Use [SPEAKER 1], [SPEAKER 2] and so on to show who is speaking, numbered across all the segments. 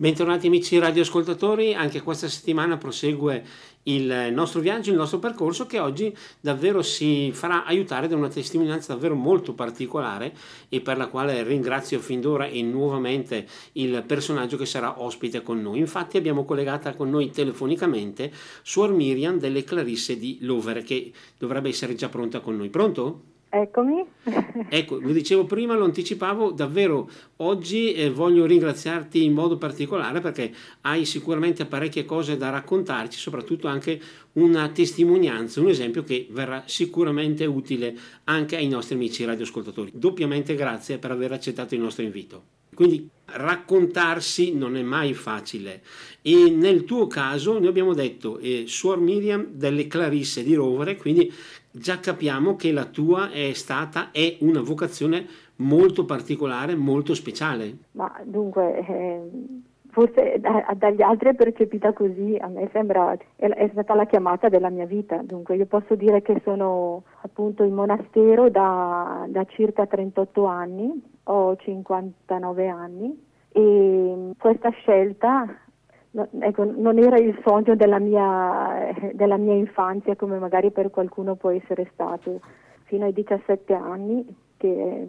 [SPEAKER 1] Bentornati amici radioascoltatori, anche questa settimana prosegue il nostro viaggio, il nostro percorso che oggi davvero si farà aiutare da una testimonianza davvero molto particolare e per la quale ringrazio fin d'ora e nuovamente il personaggio che sarà ospite con noi. Infatti abbiamo collegata con noi telefonicamente Suor Miriam delle Clarisse di Lovere che dovrebbe essere già pronta con noi. Pronto?
[SPEAKER 2] Eccomi.
[SPEAKER 1] ecco, vi dicevo prima, lo anticipavo, davvero oggi eh, voglio ringraziarti in modo particolare perché hai sicuramente parecchie cose da raccontarci, soprattutto anche una testimonianza, un esempio che verrà sicuramente utile anche ai nostri amici radioascoltatori. Doppiamente grazie per aver accettato il nostro invito. Quindi raccontarsi non è mai facile e nel tuo caso noi abbiamo detto eh, Suor Miriam delle Clarisse di Rovere, quindi già capiamo che la tua è stata, è una vocazione molto particolare, molto speciale.
[SPEAKER 2] Ma dunque, eh, forse da, dagli altri è percepita così, a me sembra, è, è, stata la chiamata della mia vita, dunque io posso dire che sono appunto in monastero da, da circa 38 anni, ho 59 anni e questa scelta ecco, non era il sogno della mia, della mia infanzia come magari per qualcuno può essere stato fino ai 17 anni che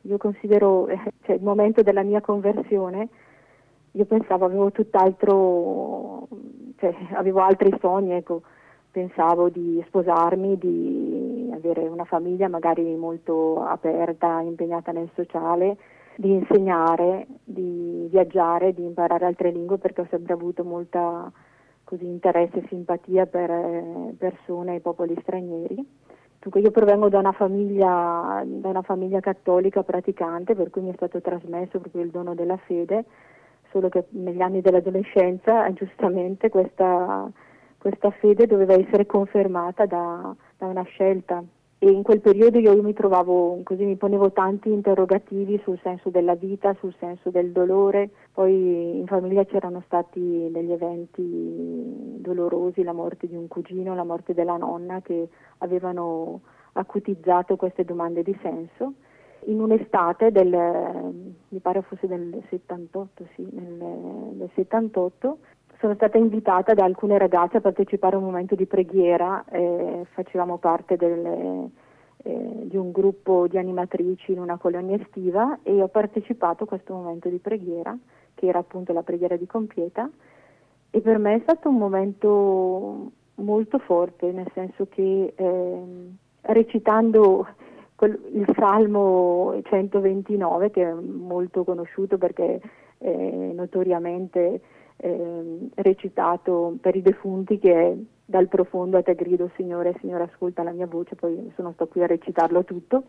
[SPEAKER 2] io considero cioè, il momento della mia conversione io pensavo avevo tutt'altro cioè, avevo altri sogni ecco. Pensavo di sposarmi di avere una famiglia magari molto aperta impegnata nel sociale di insegnare, di viaggiare, di imparare altre lingue perché ho sempre avuto molta così, interesse e simpatia per eh, persone e popoli stranieri. Dunque io provengo da una, famiglia, da una famiglia cattolica praticante per cui mi è stato trasmesso proprio il dono della fede, solo che negli anni dell'adolescenza giustamente questa, questa fede doveva essere confermata da, da una scelta e in quel periodo io mi trovavo così, mi ponevo tanti interrogativi sul senso della vita, sul senso del dolore, poi in famiglia c'erano stati degli eventi dolorosi, la morte di un cugino, la morte della nonna che avevano acutizzato queste domande di senso. In un'estate del, mi pare fosse del 78, sì, nel, del 78, sono stata invitata da alcune ragazze a partecipare a un momento di preghiera, eh, facevamo parte delle, eh, di un gruppo di animatrici in una colonia estiva e ho partecipato a questo momento di preghiera, che era appunto la preghiera di compieta, e per me è stato un momento molto forte, nel senso che eh, recitando il Salmo 129, che è molto conosciuto perché eh, notoriamente eh, recitato per i defunti che è dal profondo a te grido Signore, Signore ascolta la mia voce, poi non sto qui a recitarlo tutto.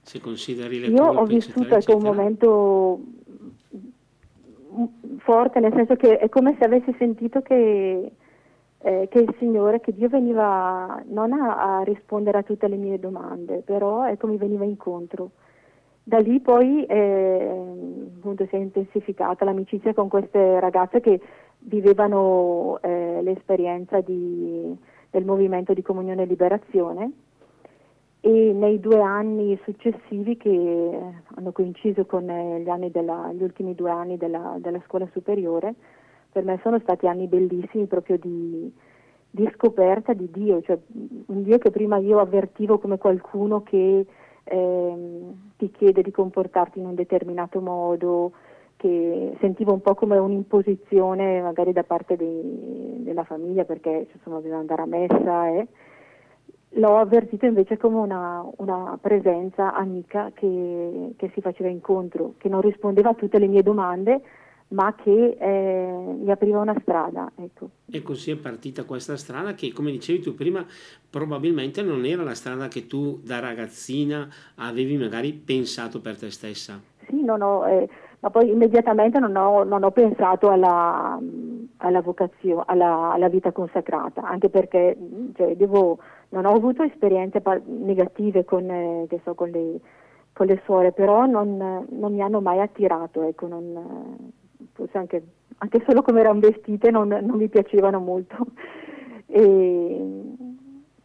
[SPEAKER 1] Se consideri le
[SPEAKER 2] Io ho vissuto ecco, un momento forte, nel senso che è come se avessi sentito che, eh, che il Signore, che Dio veniva non a, a, rispondere a tutte le mie domande, però ecco mi veniva incontro da lì poi eh, si è intensificata l'amicizia con queste ragazze che vivevano eh, l'esperienza di, del movimento di comunione e liberazione. E nei due anni successivi che hanno coinciso con eh, gli, della, gli, ultimi due anni della, della, scuola superiore, per me sono stati anni bellissimi proprio di, di scoperta di Dio, cioè un Dio che prima io avvertivo come qualcuno che ehm, ti chiede di comportarti in un determinato modo, che sentivo un po' come un'imposizione magari da parte dei, della famiglia perché insomma, bisogna andare a messa e l'ho avvertito invece come una, una presenza amica che, che, si faceva incontro, che non rispondeva a tutte le mie domande ma che eh, mi apriva una strada. Ecco.
[SPEAKER 1] E così è partita questa strada che, come dicevi tu prima, probabilmente non era la strada che tu da ragazzina avevi magari pensato per te stessa.
[SPEAKER 2] Sì, non ho, eh, ma poi immediatamente non ho, non ho pensato alla, alla vocazione, alla, alla, vita consacrata, anche perché cioè, devo, non ho avuto esperienze negative con, eh, so, con, le, con le, suore, però non, non, mi hanno mai attirato, ecco, non, forse anche, anche solo come erano vestite non, non mi piacevano molto. E,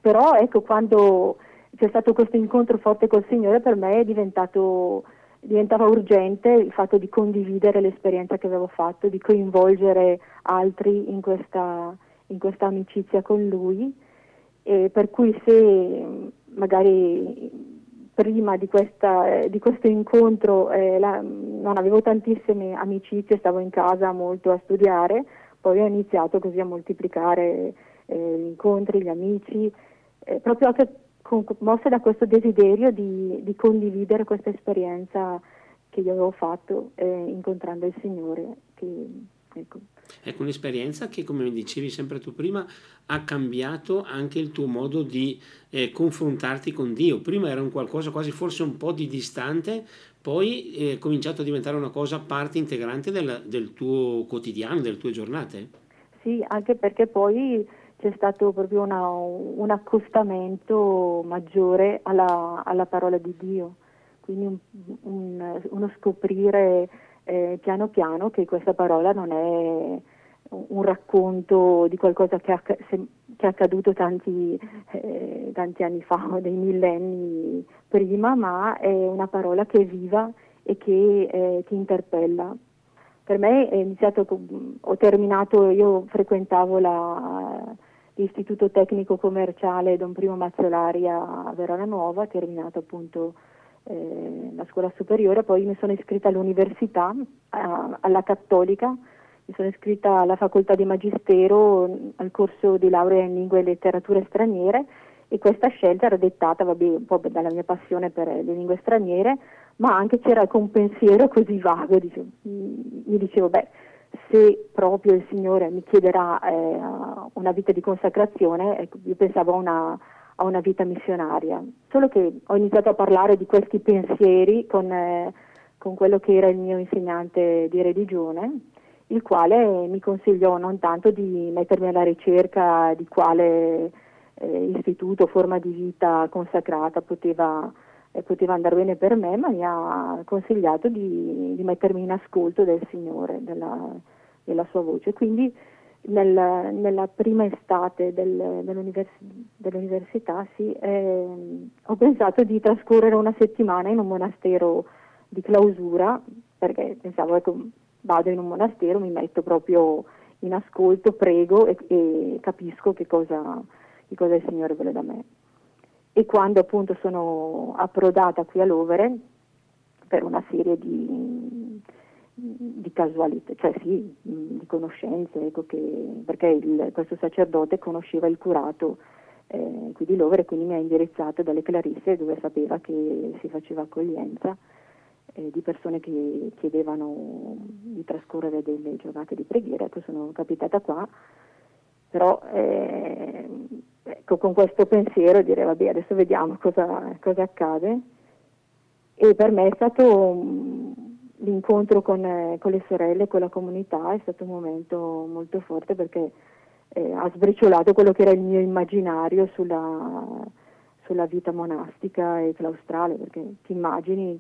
[SPEAKER 2] però ecco, quando c'è stato questo incontro forte col Signore per me è diventato diventava urgente il fatto di condividere l'esperienza che avevo fatto, di coinvolgere altri in questa, in questa amicizia con lui, e per cui se magari prima di, questa, di questo incontro eh, la, non avevo tantissime amicizie, stavo in casa molto a studiare, poi ho iniziato così a moltiplicare eh, gli incontri, gli amici, eh, proprio anche mosse da questo desiderio di, di, condividere questa esperienza che io avevo fatto eh, incontrando il Signore. Che,
[SPEAKER 1] ecco. Ecco un'esperienza che, come mi dicevi sempre tu prima, ha cambiato anche il tuo modo di eh, confrontarti con Dio. Prima era un qualcosa quasi forse un po' di distante, poi è cominciato a diventare una cosa parte integrante del, del tuo quotidiano, delle tue giornate.
[SPEAKER 2] Sì, anche perché poi c'è stato proprio una, un accostamento maggiore alla, alla, parola di Dio, quindi un, un, uno scoprire eh, piano piano che questa parola non è un racconto di qualcosa che, è, che è accaduto tanti, eh, tanti anni fa, dei millenni prima, ma è una parola che è viva e che, eh, che interpella. Per me è iniziato, ho terminato, io frequentavo la, l'Istituto Tecnico Commerciale Don Primo Mazzolari a Verona Nuova, ho terminato appunto eh, la scuola superiore, poi mi sono iscritta all'università, a, alla Cattolica, mi sono iscritta alla facoltà di Magistero al corso di laurea in lingue e letterature straniere e questa scelta era dettata vabbè, un po' dalla mia passione per le lingue straniere, ma anche c'era anche un pensiero così vago, dicevo, mi dicevo beh, se proprio il Signore mi chiederà eh, una vita di consacrazione, ecco, io pensavo a una, a una, vita missionaria. Solo che ho iniziato a parlare di questi pensieri con, eh, con quello che era il mio insegnante di religione, il quale mi consigliò non tanto di mettermi alla ricerca di quale eh, istituto, forma di vita consacrata poteva eh, poteva andare bene per me, ma mi ha consigliato di, di mettermi in ascolto del Signore, della, della sua voce. Quindi nel, nella prima estate del, dell'univers, dell'università sì, eh, ho pensato di trascorrere una settimana in un monastero di clausura, perché pensavo, ecco, vado in un monastero, mi metto proprio in ascolto, prego e, e capisco che cosa, che cosa il Signore vuole da me. E quando appunto sono approdata qui a Lovere per una serie di, di casualità, cioè sì, di conoscenze, ecco che, perché il, questo sacerdote conosceva il curato eh, qui di Lovere, quindi mi ha indirizzato dalle Clarisse dove sapeva che si faceva accoglienza eh, di persone che chiedevano di trascorrere delle giornate di preghiera, ecco sono capitata qua, però eh, ecco, con questo pensiero dire vabbè adesso vediamo cosa, cosa accade. E per me è stato l'incontro con, eh, con, le sorelle, con la comunità, è stato un momento molto forte perché eh, ha sbriciolato quello che era il mio immaginario sulla, sulla vita monastica e claustrale, perché ti immagini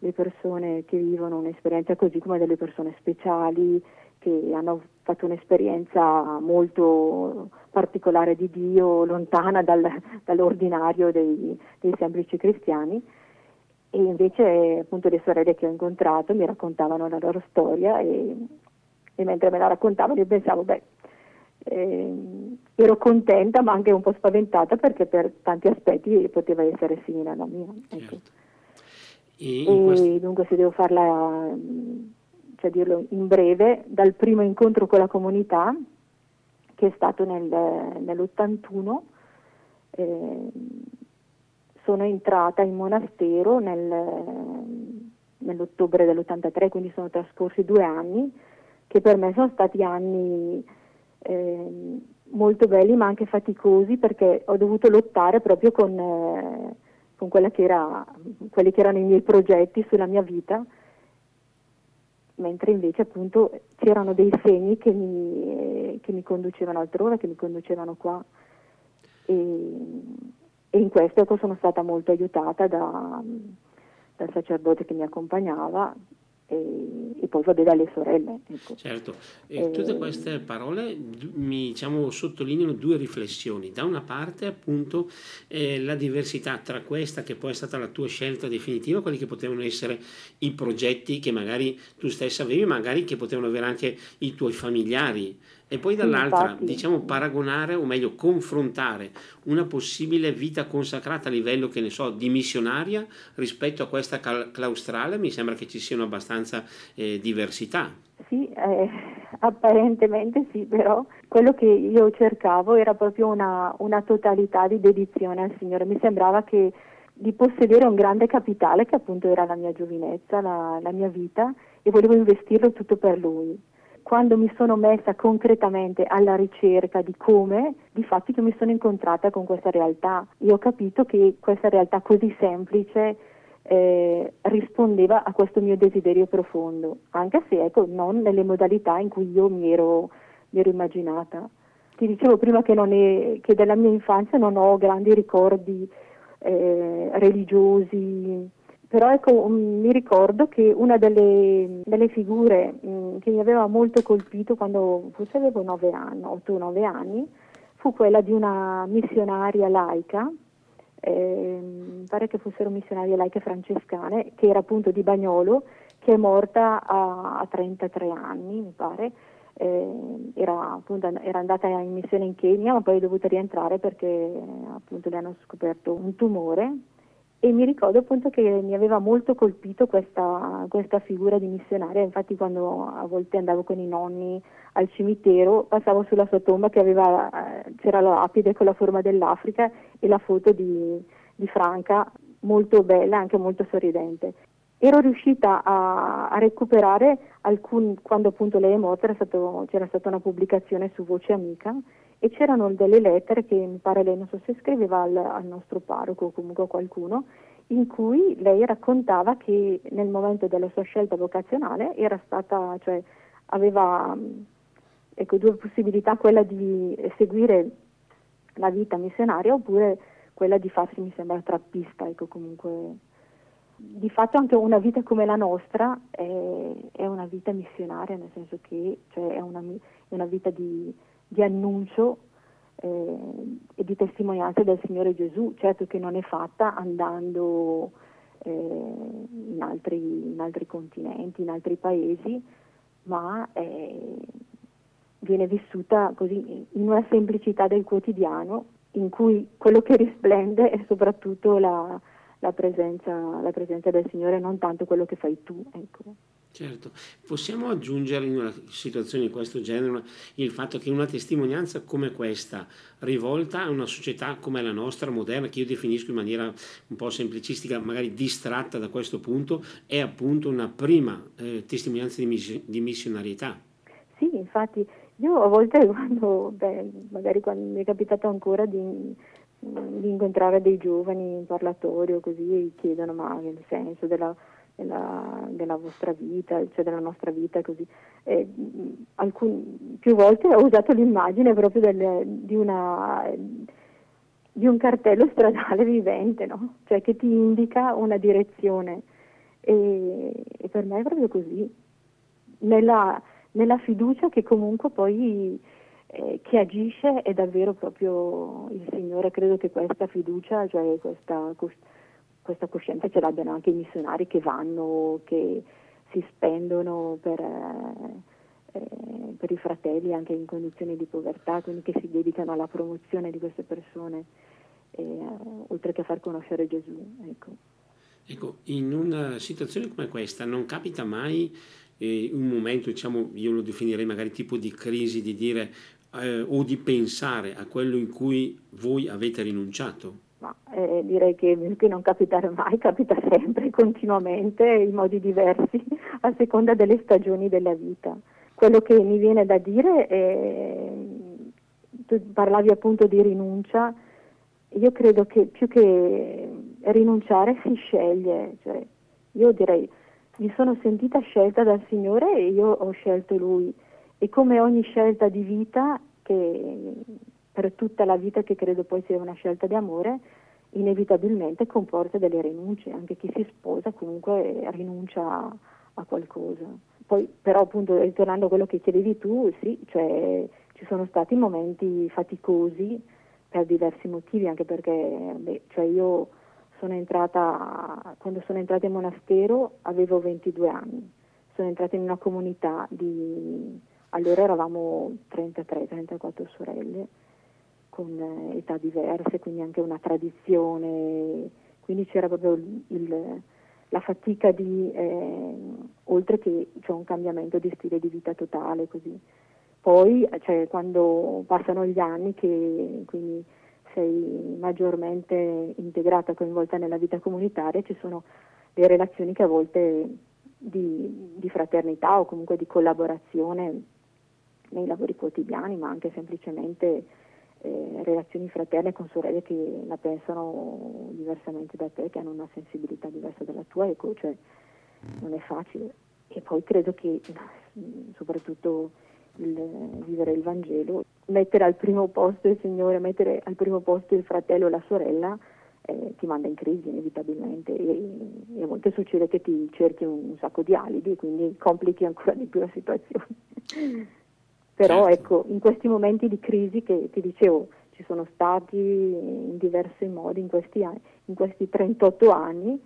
[SPEAKER 2] le persone che vivono un'esperienza così come delle persone speciali, che hanno fatto un'esperienza molto particolare di Dio, lontana dal, dall'ordinario dei, dei, semplici cristiani. E invece appunto le sorelle che ho incontrato mi raccontavano la loro storia e, e mentre me la raccontavano io pensavo, beh, eh, ero contenta ma anche un po' spaventata perché per tanti aspetti poteva essere simile alla mia. Ecco. Certo. E, e questo... dunque se devo farla cioè dirlo in breve, dal primo incontro con la comunità, che è stato nel, nell'81, eh, sono entrata in monastero nel, nell'ottobre dell'83, quindi sono trascorsi due anni, che per me sono stati anni eh, molto belli ma anche faticosi perché ho dovuto lottare proprio con, eh, con che era, quelli che erano i miei progetti sulla mia vita mentre invece appunto c'erano dei segni che mi, che mi conducevano altrove, che mi conducevano qua. E, e in questo ecco, sono stata molto aiutata da, dal sacerdote che mi accompagnava e, e poi vabbè dalle sorelle.
[SPEAKER 1] Ecco. Certo, e tutte queste parole mi diciamo, sottolineano due riflessioni. Da una parte appunto eh, la diversità tra questa che poi è stata la tua scelta definitiva, quelli che potevano essere i progetti che magari tu stessa avevi, magari che potevano avere anche i tuoi familiari e poi dall'altra, sì, diciamo, paragonare o meglio confrontare una possibile vita consacrata a livello, che ne so, di missionaria rispetto a questa claustrale, mi sembra che ci siano abbastanza eh, diversità.
[SPEAKER 2] Sì, eh, apparentemente sì, però quello che io cercavo era proprio una, una totalità di dedizione al Signore. Mi sembrava che di possedere un grande capitale, che appunto era la mia giovinezza, la, la mia vita, e volevo investirlo tutto per Lui quando mi sono messa concretamente alla ricerca di come, di fatti che mi sono incontrata con questa realtà. Io ho capito che questa realtà così semplice eh, rispondeva a questo mio desiderio profondo, anche se ecco, non nelle modalità in cui io mi ero, mi ero immaginata. Ti dicevo prima che, è, che, della mia infanzia non ho grandi ricordi eh, religiosi, però ecco, um, mi ricordo che una delle, delle figure um, che mi aveva molto colpito quando forse avevo 9 anni, 8-9 anni, fu quella di una missionaria laica, eh, pare che fossero missionarie laiche francescane, che era appunto di Bagnolo, che è morta a, a 33 anni, mi pare. Eh, era, appunto, era andata in missione in Kenya, ma poi è dovuta rientrare perché appunto le hanno scoperto un tumore e mi ricordo appunto che mi aveva molto colpito questa, questa, figura di missionaria, infatti quando a volte andavo con i nonni al cimitero passavo sulla sua tomba che aveva, eh, c'era la lapide con la forma dell'Africa e la foto di, di Franca, molto bella, anche molto sorridente. Ero riuscita a, a recuperare alcuni, quando appunto lei è morta stato, c'era stata una pubblicazione su Voce Amica e c'erano delle lettere che mi pare lei non so se scriveva al, al nostro parroco o comunque a qualcuno in cui lei raccontava che nel momento della sua scelta vocazionale era stata, cioè aveva ecco, due possibilità, quella di seguire la vita missionaria oppure quella di farsi, mi sembra, trappista, ecco comunque. Di fatto anche una vita come la nostra è, è una vita missionaria, nel senso che cioè, è, una, è una vita di, di annuncio eh, e di testimonianza del Signore Gesù, certo che non è fatta andando eh, in, altri, in, altri, continenti, in altri paesi, ma eh, viene vissuta così in una semplicità del quotidiano in cui quello che risplende è soprattutto la, la, presenza, la presenza, del Signore, non tanto quello che fai tu. Ecco.
[SPEAKER 1] Certo, possiamo aggiungere in una situazione di questo genere il fatto che una testimonianza come questa, rivolta a una società come la nostra, moderna, che io definisco in maniera un po' semplicistica, magari distratta da questo punto, è appunto una prima eh, testimonianza di, miss- di, missionarietà.
[SPEAKER 2] Sì, infatti io a volte quando, beh, magari quando mi è capitato ancora di, di incontrare dei giovani in parlatorio così chiedono ma il senso della della, della, vostra vita, cioè della nostra vita così. Eh, alcun, più volte ho usato l'immagine proprio del, di, una, di, un cartello stradale vivente, no? cioè che ti indica una direzione e, e per me è proprio così, nella, nella fiducia che comunque poi eh, chi agisce è davvero proprio il Signore, credo che questa fiducia, cioè questa questa coscienza ce l'abbiano anche i missionari che vanno, che si spendono per, eh, per, i fratelli anche in condizioni di povertà, quindi che si dedicano alla promozione di queste persone, eh, oltre che a far conoscere Gesù. Ecco.
[SPEAKER 1] ecco. in una situazione come questa non capita mai eh, un momento, diciamo, io lo definirei magari tipo di crisi, di dire eh, o di pensare a quello in cui voi avete rinunciato?
[SPEAKER 2] Ma eh, direi che, che, non capita mai, capita sempre, continuamente, in modi diversi, a seconda delle stagioni della vita. Quello che mi viene da dire è, tu parlavi appunto di rinuncia, io credo che più che rinunciare si sceglie, cioè, io direi mi sono sentita scelta dal Signore e io ho scelto Lui e come ogni scelta di vita che per tutta la vita che credo poi sia una scelta di amore, inevitabilmente comporta delle rinunce, anche chi si sposa comunque rinuncia a qualcosa. Poi però appunto ritornando a quello che chiedevi tu, sì, cioè, ci sono stati momenti faticosi per diversi motivi, anche perché beh, cioè io sono entrata, quando sono entrata in monastero avevo 22 anni, sono entrata in una comunità di, allora eravamo 33-34 sorelle con età diverse, quindi anche una tradizione, quindi c'era proprio il, il, la fatica di, eh, oltre che cioè un cambiamento di stile di vita totale, così. Poi, cioè, quando passano gli anni, che quindi sei maggiormente integrata, coinvolta nella vita comunitaria, ci sono le relazioni che a volte di, di fraternità o comunque di collaborazione nei lavori quotidiani, ma anche semplicemente eh, relazioni fraterne con sorelle che la pensano diversamente da te, che hanno una sensibilità diversa dalla tua, ecco, cioè non è facile. E poi credo che soprattutto il vivere il Vangelo, mettere al primo posto il Signore, mettere al primo posto il fratello o la sorella, eh, ti manda in crisi inevitabilmente e, e, a volte succede che ti cerchi un, un sacco di alibi e quindi complichi ancora di più la situazione. Però certo. ecco, in questi momenti di crisi che ti dicevo ci sono stati in diversi modi in questi, in questi 38 anni,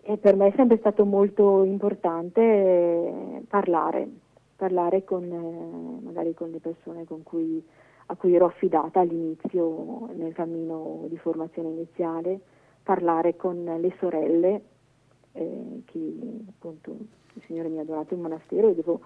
[SPEAKER 2] e per me è sempre stato molto importante eh, parlare, parlare con, eh, magari con le persone con cui, a cui ero affidata all'inizio nel cammino di formazione iniziale, parlare con le sorelle eh, che appunto il Signore mi ha donato in monastero e devo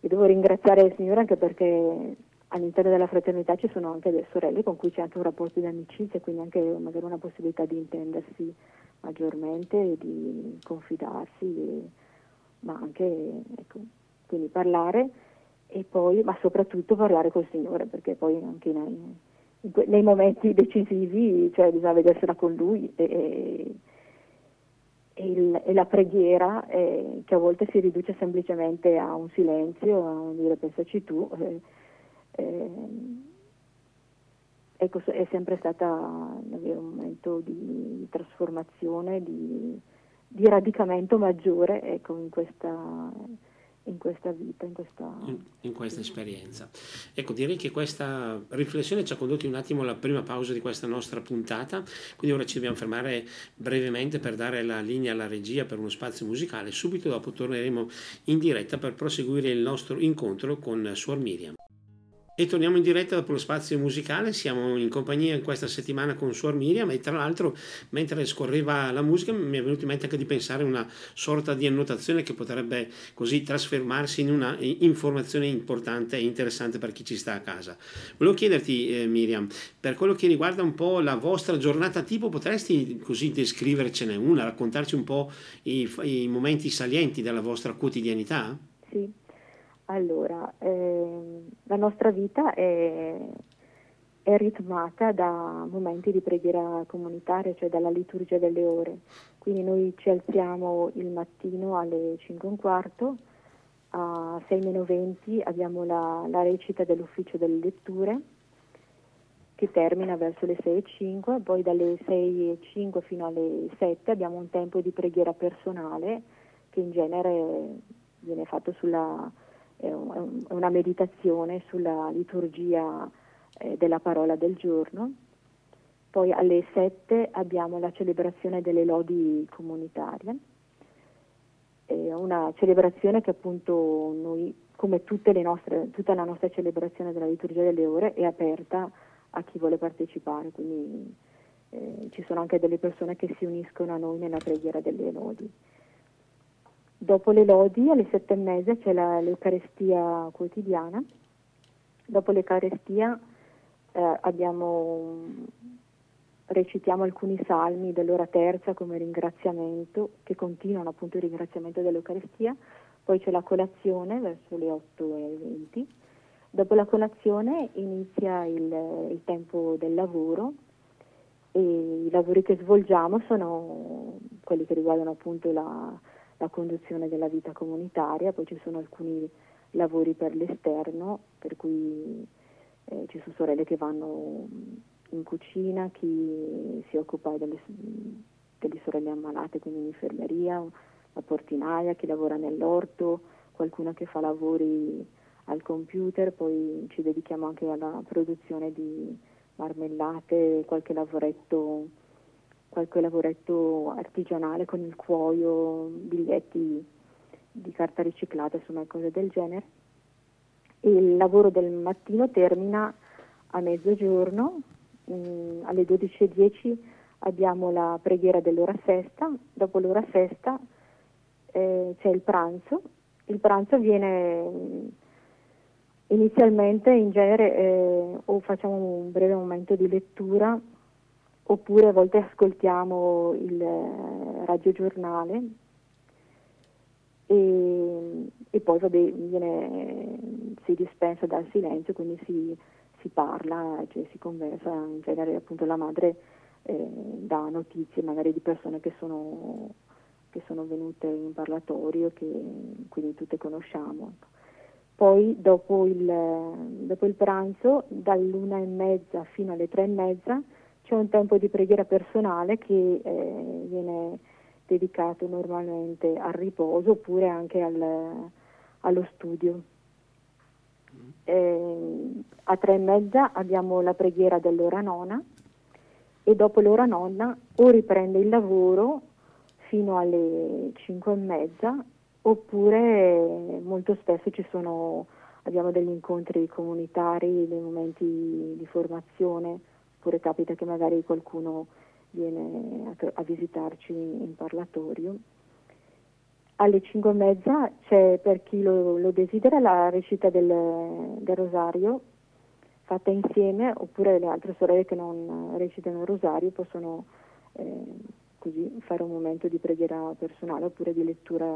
[SPEAKER 2] e devo ringraziare il Signore anche perché all'interno della fraternità ci sono anche delle sorelle con cui c'è anche un rapporto di amicizia, quindi anche magari una possibilità di intendersi maggiormente di confidarsi, ma anche ecco, quindi parlare e poi, ma soprattutto parlare col Signore, perché poi anche nei, nei momenti decisivi cioè, bisogna vedersela con Lui e, e il, e la preghiera eh, che a volte si riduce semplicemente a un silenzio, a un dire pensaci tu, eh, eh, ecco, è sempre stata davvero un momento di trasformazione, di, di radicamento maggiore ecco, in questa in questa vita, in questa...
[SPEAKER 1] In, in questa esperienza. Ecco, direi che questa riflessione ci ha condotto un attimo alla prima pausa di questa nostra puntata, quindi ora ci dobbiamo fermare brevemente per dare la linea alla regia per uno spazio musicale, subito dopo torneremo in diretta per proseguire il nostro incontro con Suor Miriam. E torniamo in diretta dopo lo spazio musicale, siamo in compagnia questa settimana con Suor Miriam e tra l'altro mentre scorreva la musica mi è venuto in mente anche di pensare a una sorta di annotazione che potrebbe così trasformarsi in una informazione importante e interessante per chi ci sta a casa. Volevo chiederti eh, Miriam, per quello che riguarda un po' la vostra giornata tipo, potresti così descrivercene una, raccontarci un po' i, i momenti salienti della vostra quotidianità?
[SPEAKER 2] Sì. Allora, eh, la nostra vita è, è, ritmata da momenti di preghiera comunitaria, cioè dalla liturgia delle ore. Quindi noi ci alziamo il mattino alle 5 e un quarto, a 6 meno 20 abbiamo la, la recita dell'ufficio delle letture che termina verso le 6 e 5, poi dalle 6 e 5 fino alle 7 abbiamo un tempo di preghiera personale che in genere viene fatto sulla è una meditazione sulla liturgia eh, della parola del giorno. Poi alle 7 abbiamo la celebrazione delle lodi comunitarie, è una celebrazione che appunto noi, come nostre, tutta la nostra celebrazione della liturgia delle ore, è aperta a chi vuole partecipare, quindi eh, ci sono anche delle persone che si uniscono a noi nella preghiera delle lodi. Dopo le lodi alle sette e mezza c'è la, l'Eucarestia quotidiana. Dopo l'Eucarestia eh, abbiamo, recitiamo alcuni salmi dell'ora terza come ringraziamento, che continuano appunto il ringraziamento dell'Eucarestia. Poi c'è la colazione verso le 8 e 20. Dopo la colazione inizia il, il tempo del lavoro e i lavori che svolgiamo sono quelli che riguardano appunto la la conduzione della vita comunitaria, poi ci sono alcuni lavori per l'esterno, per cui eh, ci sono sorelle che vanno in cucina, chi si occupa delle, delle sorelle ammalate, quindi in infermeria, la portinaia, chi lavora nell'orto, qualcuno che fa lavori al computer, poi ci dedichiamo anche alla produzione di marmellate, qualche lavoretto, qualche lavoretto artigianale con il cuoio, biglietti di carta riciclata, insomma cose del genere. Il lavoro del mattino termina a mezzogiorno, mh, mm, alle 12.10 abbiamo la preghiera dell'ora sesta, dopo l'ora sesta eh, c'è il pranzo, il pranzo viene mm, inizialmente in genere eh, o facciamo un breve momento di lettura oppure a volte ascoltiamo il eh, radiogiornale e, e poi vabbè, viene, si dispensa dal silenzio, quindi si, si parla, cioè si conversa, in genere appunto la madre eh, dà notizie magari di persone che sono, che sono venute in parlatorio, che quindi tutte conosciamo. Poi dopo il, dopo il pranzo, dall'una e mezza fino alle tre e mezza, c'è un tempo di preghiera personale che eh, viene dedicato normalmente al riposo oppure anche al, allo studio. Mm. Eh, a tre e mezza abbiamo la preghiera dell'ora nona e dopo l'ora nonna o riprende il lavoro fino alle cinque e mezza oppure molto spesso ci sono, abbiamo degli incontri comunitari, dei momenti di formazione, oppure capita che magari qualcuno viene a, a visitarci in parlatorio. Alle 5 e mezza c'è per chi lo, lo desidera la recita del, del, rosario fatta insieme oppure le altre sorelle che non recitano il rosario possono eh, così fare un momento di preghiera personale oppure di lettura,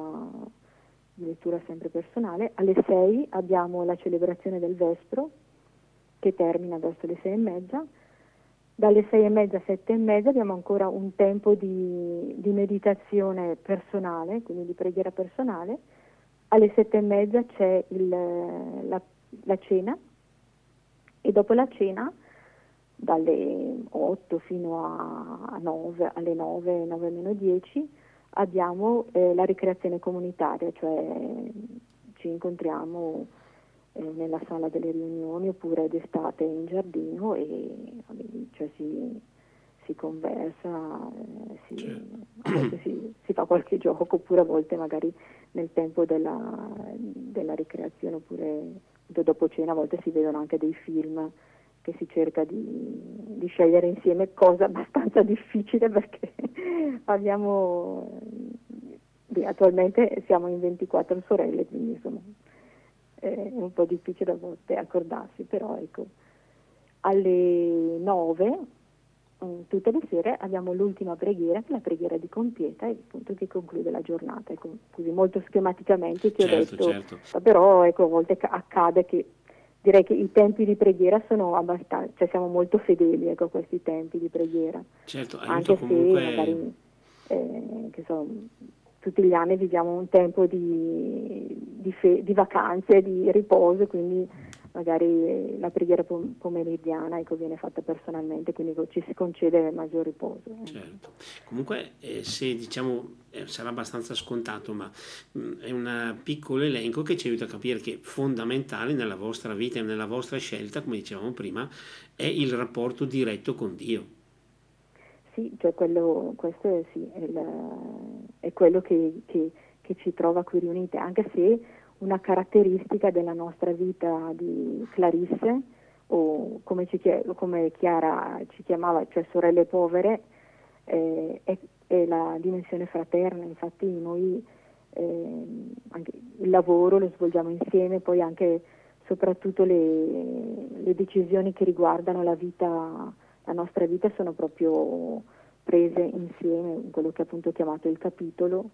[SPEAKER 2] di lettura sempre personale. Alle 6 abbiamo la celebrazione del Vespro che termina verso le 6 e mezza dalle sei e mezza a sette e mezza abbiamo ancora un tempo di, di, meditazione personale, quindi di preghiera personale. Alle sette e mezza c'è il, la, la, cena e dopo la cena, dalle 8 fino a 9, alle 9, 9 meno 10, abbiamo eh, la ricreazione comunitaria, cioè ci incontriamo eh, nella sala delle riunioni oppure d'estate in giardino e cioè, si, si, conversa, eh, si, certo. si, si, fa qualche gioco oppure a volte magari nel tempo della, della ricreazione oppure dopo cena a volte si vedono anche dei film che si cerca di, di, scegliere insieme, cosa abbastanza difficile perché abbiamo, beh, attualmente siamo in 24 sorelle, quindi insomma è un po' difficile a volte accordarsi, però ecco, alle 9 mm, tutte le sere abbiamo l'ultima preghiera, che è la preghiera di compieta, appunto che conclude la giornata, ecco, così molto schematicamente ti certo, ho detto, certo. però ecco, a volte accade che direi che i tempi di preghiera sono abbastanza, cioè siamo molto fedeli ecco, a questi tempi di preghiera.
[SPEAKER 1] Certo, anche comunque... se magari,
[SPEAKER 2] eh, so, tutti gli anni viviamo un tempo di, di, fe, di vacanze, di riposo, quindi magari la preghiera pomeridiana ecco, viene fatta personalmente, quindi ci si concede maggior riposo.
[SPEAKER 1] Certo. Comunque eh, se diciamo eh, sarà abbastanza scontato, ma mh, mm, è un piccolo elenco che ci aiuta a capire che fondamentale nella vostra vita e nella vostra scelta, come dicevamo prima, è il rapporto diretto con Dio.
[SPEAKER 2] Sì, cioè quello, questo è, sì, è, la, è quello che, che, che, ci trova qui riunite, anche se una caratteristica della nostra vita di Clarisse, o come, ci, come Chiara ci chiamava, cioè sorelle povere, eh, è, è, la dimensione fraterna, infatti noi eh, il lavoro lo svolgiamo insieme, poi anche soprattutto le, le decisioni che riguardano la vita la nostra vita sono proprio prese insieme in quello che è appunto chiamato il capitolo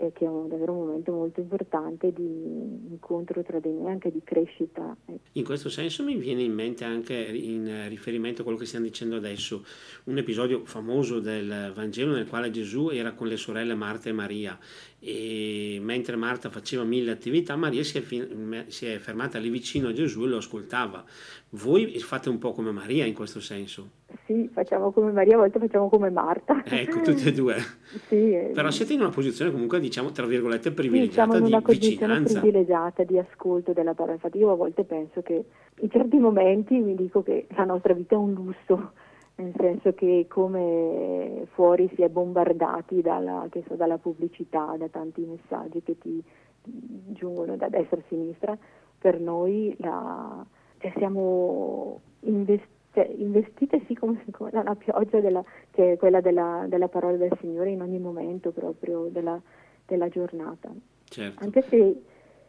[SPEAKER 2] e che è un, davvero un momento molto importante di incontro tra di noi, anche di crescita.
[SPEAKER 1] In questo senso mi viene in mente anche in riferimento a quello che stiamo dicendo adesso, un episodio famoso del Vangelo nel quale Gesù era con le sorelle Marta e Maria e mentre Marta faceva mille attività, Maria si è, fin- si è, fermata lì vicino a Gesù e lo ascoltava. Voi fate un po' come Maria in questo senso?
[SPEAKER 2] Sì, facciamo come Maria, a volte facciamo come Marta.
[SPEAKER 1] Ecco, tutte e due.
[SPEAKER 2] sì,
[SPEAKER 1] Però siete in una posizione comunque, diciamo, tra virgolette, privilegiata
[SPEAKER 2] sì, una
[SPEAKER 1] di vicinanza.
[SPEAKER 2] privilegiata di ascolto della parola. Infatti io a volte penso che in certi momenti mi dico che la nostra vita è un lusso nel senso che come fuori si è bombardati dalla, so, dalla pubblicità, da tanti messaggi che ti giungono da destra a sinistra, per noi la, cioè siamo investi, cioè investite sì come, come la, pioggia della, che è quella della, della, parola del Signore in ogni momento proprio della, della giornata.
[SPEAKER 1] Certo.
[SPEAKER 2] Anche se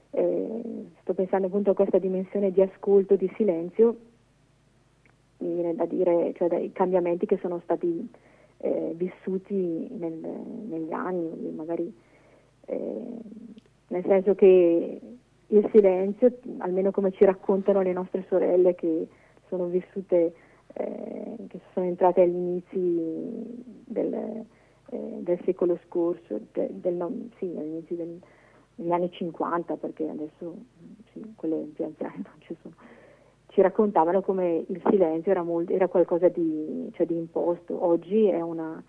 [SPEAKER 2] eh, sto pensando appunto a questa dimensione di ascolto, di silenzio, mi viene da dire, cioè dai cambiamenti che sono stati eh, vissuti nel, negli anni, magari eh, nel senso che il silenzio, almeno come ci raccontano le nostre sorelle che sono vissute, eh, che sono entrate agli inizi del, eh, del secolo scorso, de, del, sì, all'inizio del, degli anni 50, perché adesso sì, quelle più anziane non ci sono ci raccontavano come il silenzio era, molto, era qualcosa di, cioè, di, imposto. Oggi è una,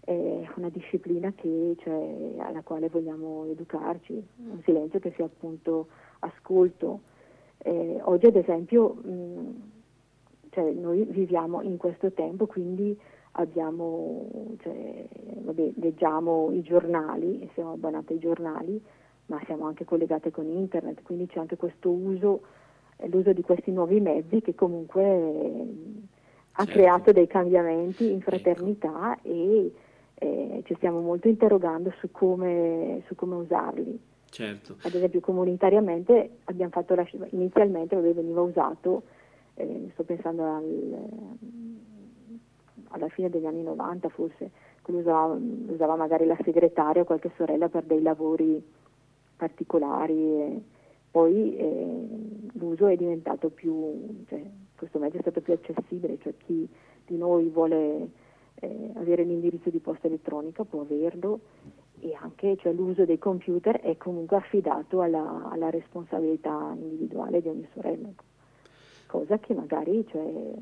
[SPEAKER 2] è una disciplina che, cioè, alla quale vogliamo educarci, un silenzio che sia appunto ascolto. Eh, oggi ad esempio mh, cioè, noi viviamo in questo tempo, quindi abbiamo, cioè, vabbè, leggiamo i giornali, siamo abbonati ai giornali, ma siamo anche collegati con internet, quindi c'è anche questo uso l'uso di questi nuovi mezzi che comunque eh, ha certo. creato dei cambiamenti in ecco. fraternità ecco. e eh, ci stiamo molto interrogando su come, su come usarli.
[SPEAKER 1] Certo.
[SPEAKER 2] Ad esempio comunitariamente abbiamo fatto la, inizialmente veniva usato, eh, sto pensando al, alla fine degli anni 90 forse, usava, usava, magari la segretaria o qualche sorella per dei lavori particolari. E, poi eh, l'uso è diventato più, cioè, questo mezzo è stato più accessibile, cioè chi di noi vuole eh, avere l'indirizzo di posta elettronica può averlo e anche cioè, l'uso dei computer è comunque affidato alla, alla responsabilità individuale di ogni sorella, cosa che magari cioè,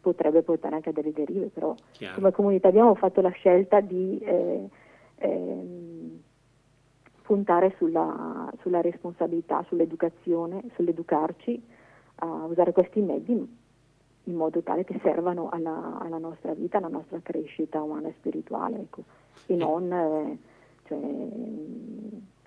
[SPEAKER 2] potrebbe portare anche a delle derive, però
[SPEAKER 1] Chiaro.
[SPEAKER 2] come comunità abbiamo fatto la scelta di eh, ehm, puntare sulla, sulla responsabilità, sull'educazione, sull'educarci a usare questi mezzi in modo tale che servano alla, alla nostra vita, alla nostra crescita umana e spirituale, ecco, e non eh, cioè,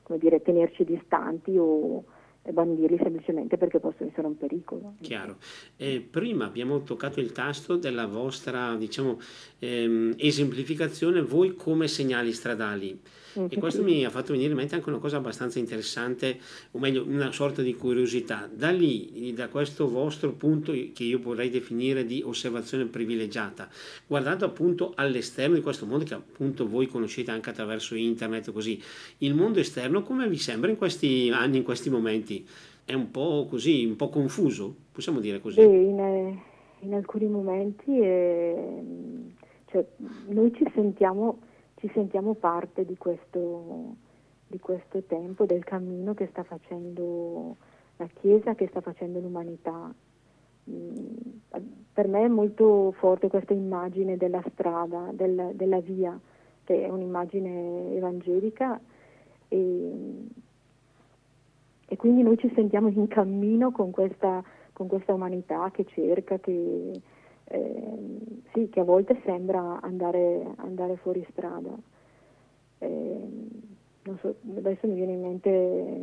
[SPEAKER 2] come dire, tenerci distanti o bandirli semplicemente perché possono essere un pericolo.
[SPEAKER 1] Chiaro. Eh, prima abbiamo toccato il tasto della vostra diciamo, ehm, esemplificazione, voi come segnali stradali. Mm-hmm. E questo mi ha fatto venire in mente anche una cosa abbastanza interessante, o meglio, una sorta di curiosità. Da lì, da questo vostro punto che io vorrei definire di osservazione privilegiata, guardando appunto all'esterno di questo mondo che appunto voi conoscete anche attraverso internet, così, il mondo esterno come vi sembra in questi anni, in questi momenti? È un po' così, un po' confuso, possiamo dire così?
[SPEAKER 2] in, eh, in, alcuni momenti eh, cioè, noi ci sentiamo ci sentiamo parte di questo, di questo tempo, del cammino che sta facendo la Chiesa, che sta facendo l'umanità. Mm, per me è molto forte questa immagine della strada, del, della via, che è un'immagine evangelica e, e, quindi noi ci sentiamo in cammino con questa, con questa umanità che cerca, che, eh, sì, che a volte sembra andare, andare fuori strada. Eh, non so, adesso mi viene in mente,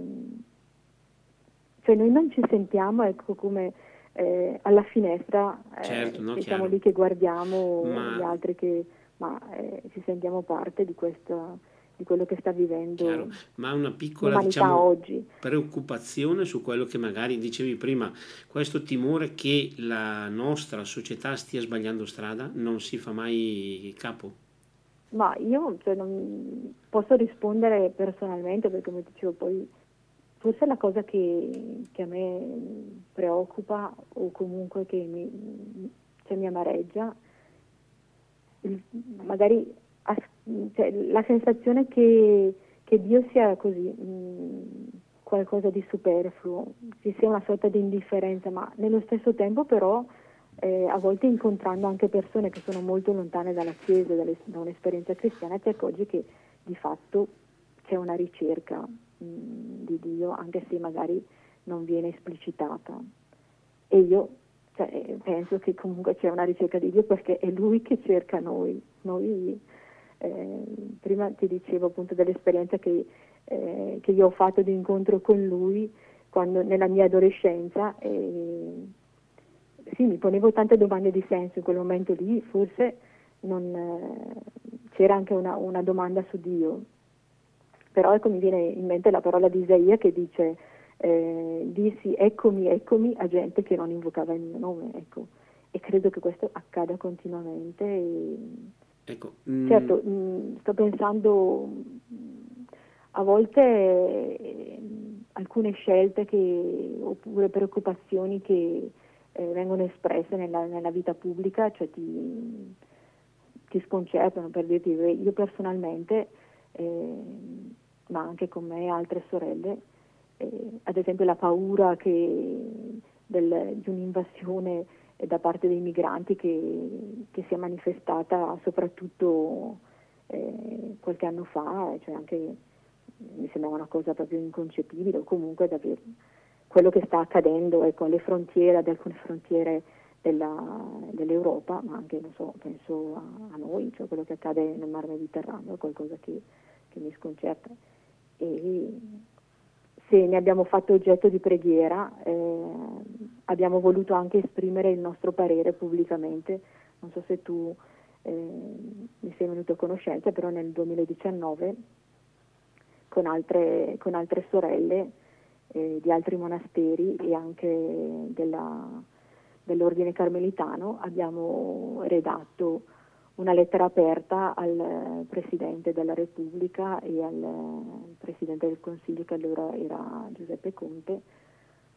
[SPEAKER 2] cioè noi non ci sentiamo ecco, come eh, alla finestra,
[SPEAKER 1] eh, certo, no,
[SPEAKER 2] siamo lì che guardiamo ma... gli altri, che, ma eh, ci sentiamo parte di questa di quello che sta vivendo
[SPEAKER 1] Chiaro, ma una piccola diciamo, oggi. preoccupazione su quello che magari dicevi prima, questo timore che la nostra società stia sbagliando strada non si fa mai capo?
[SPEAKER 2] Ma io cioè, non posso rispondere personalmente perché come dicevo poi forse la cosa che, che a me preoccupa o comunque che mi, cioè, mi amareggia magari cioè, la sensazione che, che Dio sia così mh, mm, qualcosa di superfluo, ci sia una sorta di indifferenza, ma nello stesso tempo però eh, a volte incontrando anche persone che sono molto lontane dalla Chiesa, dalle, da un'esperienza cristiana, ti accorgi che di fatto c'è una ricerca mh, mm, di Dio, anche se magari non viene esplicitata. E io cioè, penso che comunque c'è una ricerca di Dio perché è Lui che cerca noi. noi eh, prima ti dicevo appunto dell'esperienza che, eh, che, io ho fatto di incontro con Lui quando, nella mia adolescenza. E, sì, mi ponevo tante domande di senso in quel momento lì, forse non, eh, c'era anche una, una, domanda su Dio. Però ecco mi viene in mente la parola di Isaia che dice eh, dissi eccomi, eccomi a gente che non invocava il mio nome, ecco. E credo che questo accada continuamente. E... Ecco, mm. Certo, mh, mm, sto pensando a volte eh, alcune scelte che, oppure preoccupazioni che eh, vengono espresse nella, nella, vita pubblica, cioè ti, ti sconcertano per dirti io personalmente, eh, ma anche con me e altre sorelle, eh, ad esempio la paura che, del, di un'invasione da parte dei migranti che, che si è manifestata soprattutto eh, qualche anno fa, cioè anche mi sembra una cosa proprio inconcepibile o comunque davvero quello che sta accadendo ecco, alle frontiere, ad alcune frontiere della, dell'Europa, ma anche so, penso a, a, noi, cioè quello che accade nel Mar Mediterraneo è qualcosa che, che mi sconcerta. E se ne abbiamo fatto oggetto di preghiera, eh, abbiamo voluto anche esprimere il nostro parere pubblicamente. Non so se tu eh, mi sei venuto a conoscenza, però nel 2019 con altre, con altre sorelle eh, di altri monasteri e anche della, dell'ordine carmelitano abbiamo redatto una lettera aperta al Presidente della Repubblica e al Presidente del Consiglio che allora era Giuseppe Conte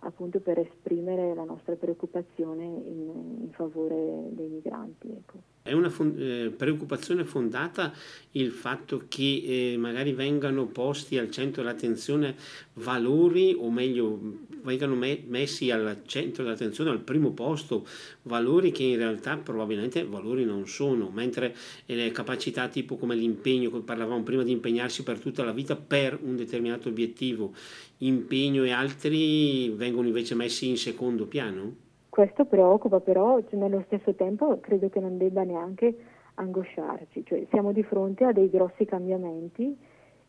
[SPEAKER 2] appunto per esprimere la nostra preoccupazione in, in favore dei migranti. Ecco.
[SPEAKER 1] È una fon- eh, preoccupazione fondata il fatto che eh, magari vengano posti al centro dell'attenzione valori, o meglio, vengano me- messi al centro dell'attenzione, al primo posto, valori che in realtà probabilmente valori non sono, mentre eh, le capacità tipo come l'impegno, parlavamo prima di impegnarsi per tutta la vita per un determinato obiettivo, impegno e altri vengono invece messi in secondo piano?
[SPEAKER 2] Questo preoccupa però, cioè, nello stesso tempo credo che non debba neanche angosciarci, cioè, siamo di fronte a dei grossi cambiamenti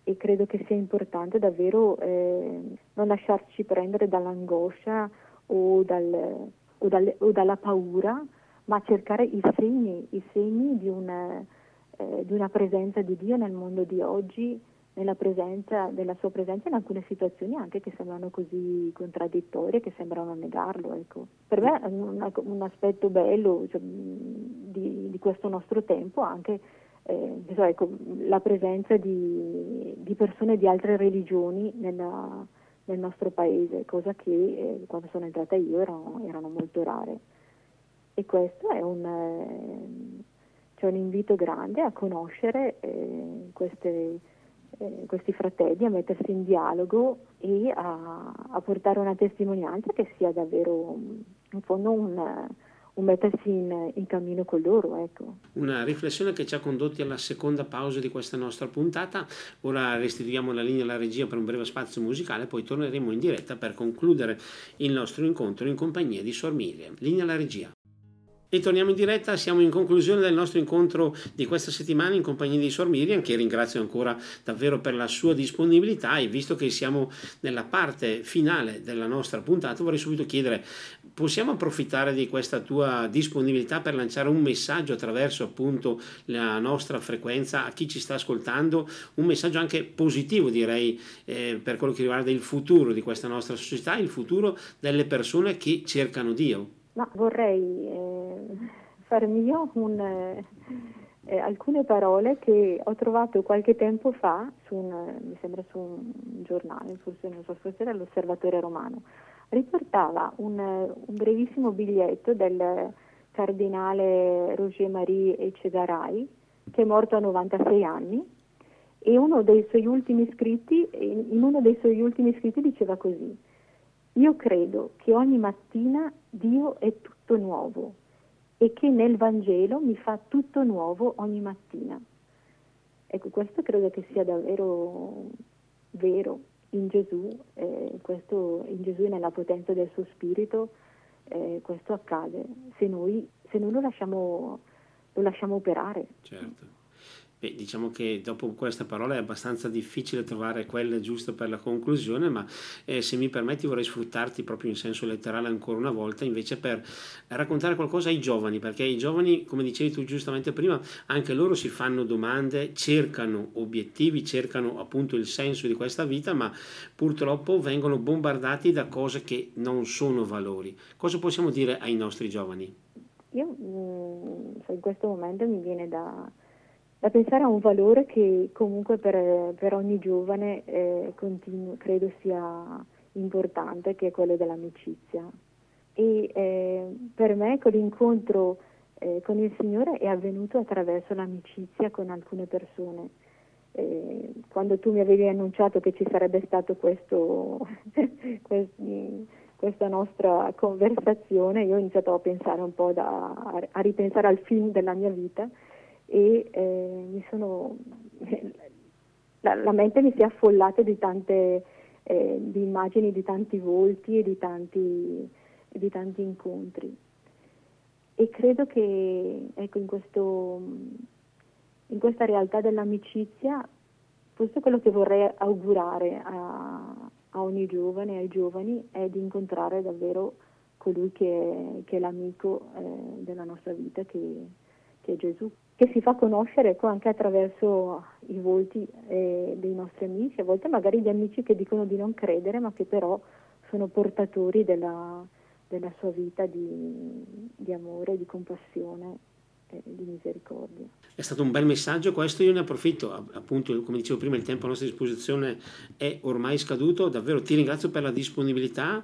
[SPEAKER 2] e credo che sia importante davvero eh, non lasciarci prendere dall'angoscia o, dal, o, dal, o, dalla paura, ma cercare i segni, i segni di, una, eh, di una presenza di Dio nel mondo di oggi presenza, della sua presenza in alcune situazioni anche che sembrano così contraddittorie, che sembrano negarlo. Ecco. Per me è un, un aspetto bello cioè, di, di, questo nostro tempo anche eh, so, ecco, la presenza di, di, persone di altre religioni nella, nel nostro paese, cosa che eh, quando sono entrata io erano, erano, molto rare. E questo è un, eh, cioè un invito grande a conoscere eh, queste eh, questi fratelli a mettersi in dialogo e a, a, portare una testimonianza che sia davvero in fondo un, un mettersi in, in, cammino con loro. Ecco.
[SPEAKER 1] Una riflessione che ci ha condotti alla seconda pausa di questa nostra puntata. Ora restituiamo la linea alla regia per un breve spazio musicale, poi torneremo in diretta per concludere il nostro incontro in compagnia di Sor Miriam. Linea alla regia. E torniamo in diretta, siamo in conclusione del nostro incontro di questa settimana in compagnia di Sor Miriam, che ringrazio ancora davvero per la sua disponibilità e visto che siamo nella parte finale della nostra puntata vorrei subito chiedere, possiamo approfittare di questa tua disponibilità per lanciare un messaggio attraverso appunto la nostra frequenza a chi ci sta ascoltando, un messaggio anche positivo direi eh, per quello che riguarda il futuro di questa nostra società, il futuro delle persone che cercano Dio?
[SPEAKER 2] Ma vorrei eh, far mio un, eh, eh, alcune parole che ho trovato qualche tempo fa su un, mi sembra su un giornale, forse non so, forse era l'Osservatore Romano. Riportava un, un brevissimo biglietto del cardinale Roger Marie Ecegaray, che è morto a 96 anni E uno dei suoi ultimi scritti, in uno dei suoi ultimi scritti diceva così, io credo che ogni mattina Dio è tutto nuovo e che nel Vangelo mi fa tutto nuovo ogni mattina. Ecco, questo credo che sia davvero vero in Gesù, eh, questo, in Gesù e nella potenza del suo spirito, eh, questo accade se noi, se noi lo, lasciamo, lo lasciamo operare.
[SPEAKER 1] Certo. Beh, diciamo che dopo questa parola è abbastanza difficile trovare quelle giuste per la conclusione, ma eh, se mi permetti vorrei sfruttarti proprio in senso letterale ancora una volta invece per raccontare qualcosa ai giovani, perché i giovani, come dicevi tu giustamente prima, anche loro si fanno domande, cercano obiettivi, cercano appunto il senso di questa vita, ma purtroppo vengono bombardati da cose che non sono valori. Cosa possiamo dire ai nostri giovani?
[SPEAKER 2] Io mm, in questo momento mi viene da da pensare a un valore che comunque per, per ogni giovane eh, continuo, credo sia importante, che è quello dell'amicizia. E eh, per me quell'incontro eh, con il Signore è avvenuto attraverso l'amicizia con alcune persone. Eh, quando tu mi avevi annunciato che ci sarebbe questo, questa nostra conversazione, io ho iniziato a pensare un po' da, a ripensare al film della mia vita e eh, mi sono, la, la, mente mi si è affollata di tante eh, di immagini, di tanti volti e di tanti, di tanti incontri. E credo che ecco, in, questo, in questa realtà dell'amicizia, è quello che vorrei augurare a, a ogni giovane, ai giovani, è di incontrare davvero colui che è, che è l'amico eh, della nostra vita, che, che è Gesù che si fa conoscere anche attraverso i volti eh, dei nostri amici, a volte magari gli amici che dicono di non credere ma che però sono portatori della, della sua vita di, di amore, di compassione di misericordia.
[SPEAKER 1] È stato un bel messaggio questo, io ne approfitto, appunto come dicevo prima il tempo a nostra disposizione è ormai scaduto, davvero ti ringrazio per la disponibilità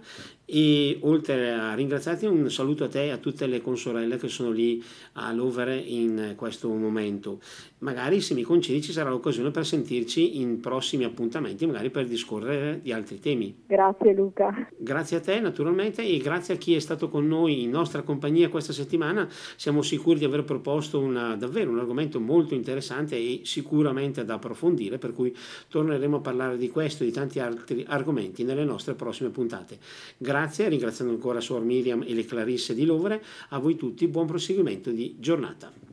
[SPEAKER 1] e oltre a ringraziarti un saluto a te e a tutte le consorelle che sono lì a Lovere in questo momento. Magari se mi concedi ci sarà l'occasione per sentirci in prossimi appuntamenti, magari per discorrere di altri temi.
[SPEAKER 2] Grazie Luca.
[SPEAKER 1] Grazie a te naturalmente e grazie a chi è stato con noi in nostra compagnia questa settimana, siamo sicuri di aver proposto una, davvero un argomento molto interessante e sicuramente da approfondire, per cui torneremo a parlare di questo e di tanti altri argomenti nelle nostre prossime puntate. Grazie Grazie, ringraziando ancora Suor Miriam e le Clarisse di Lovere, a voi tutti buon proseguimento di giornata.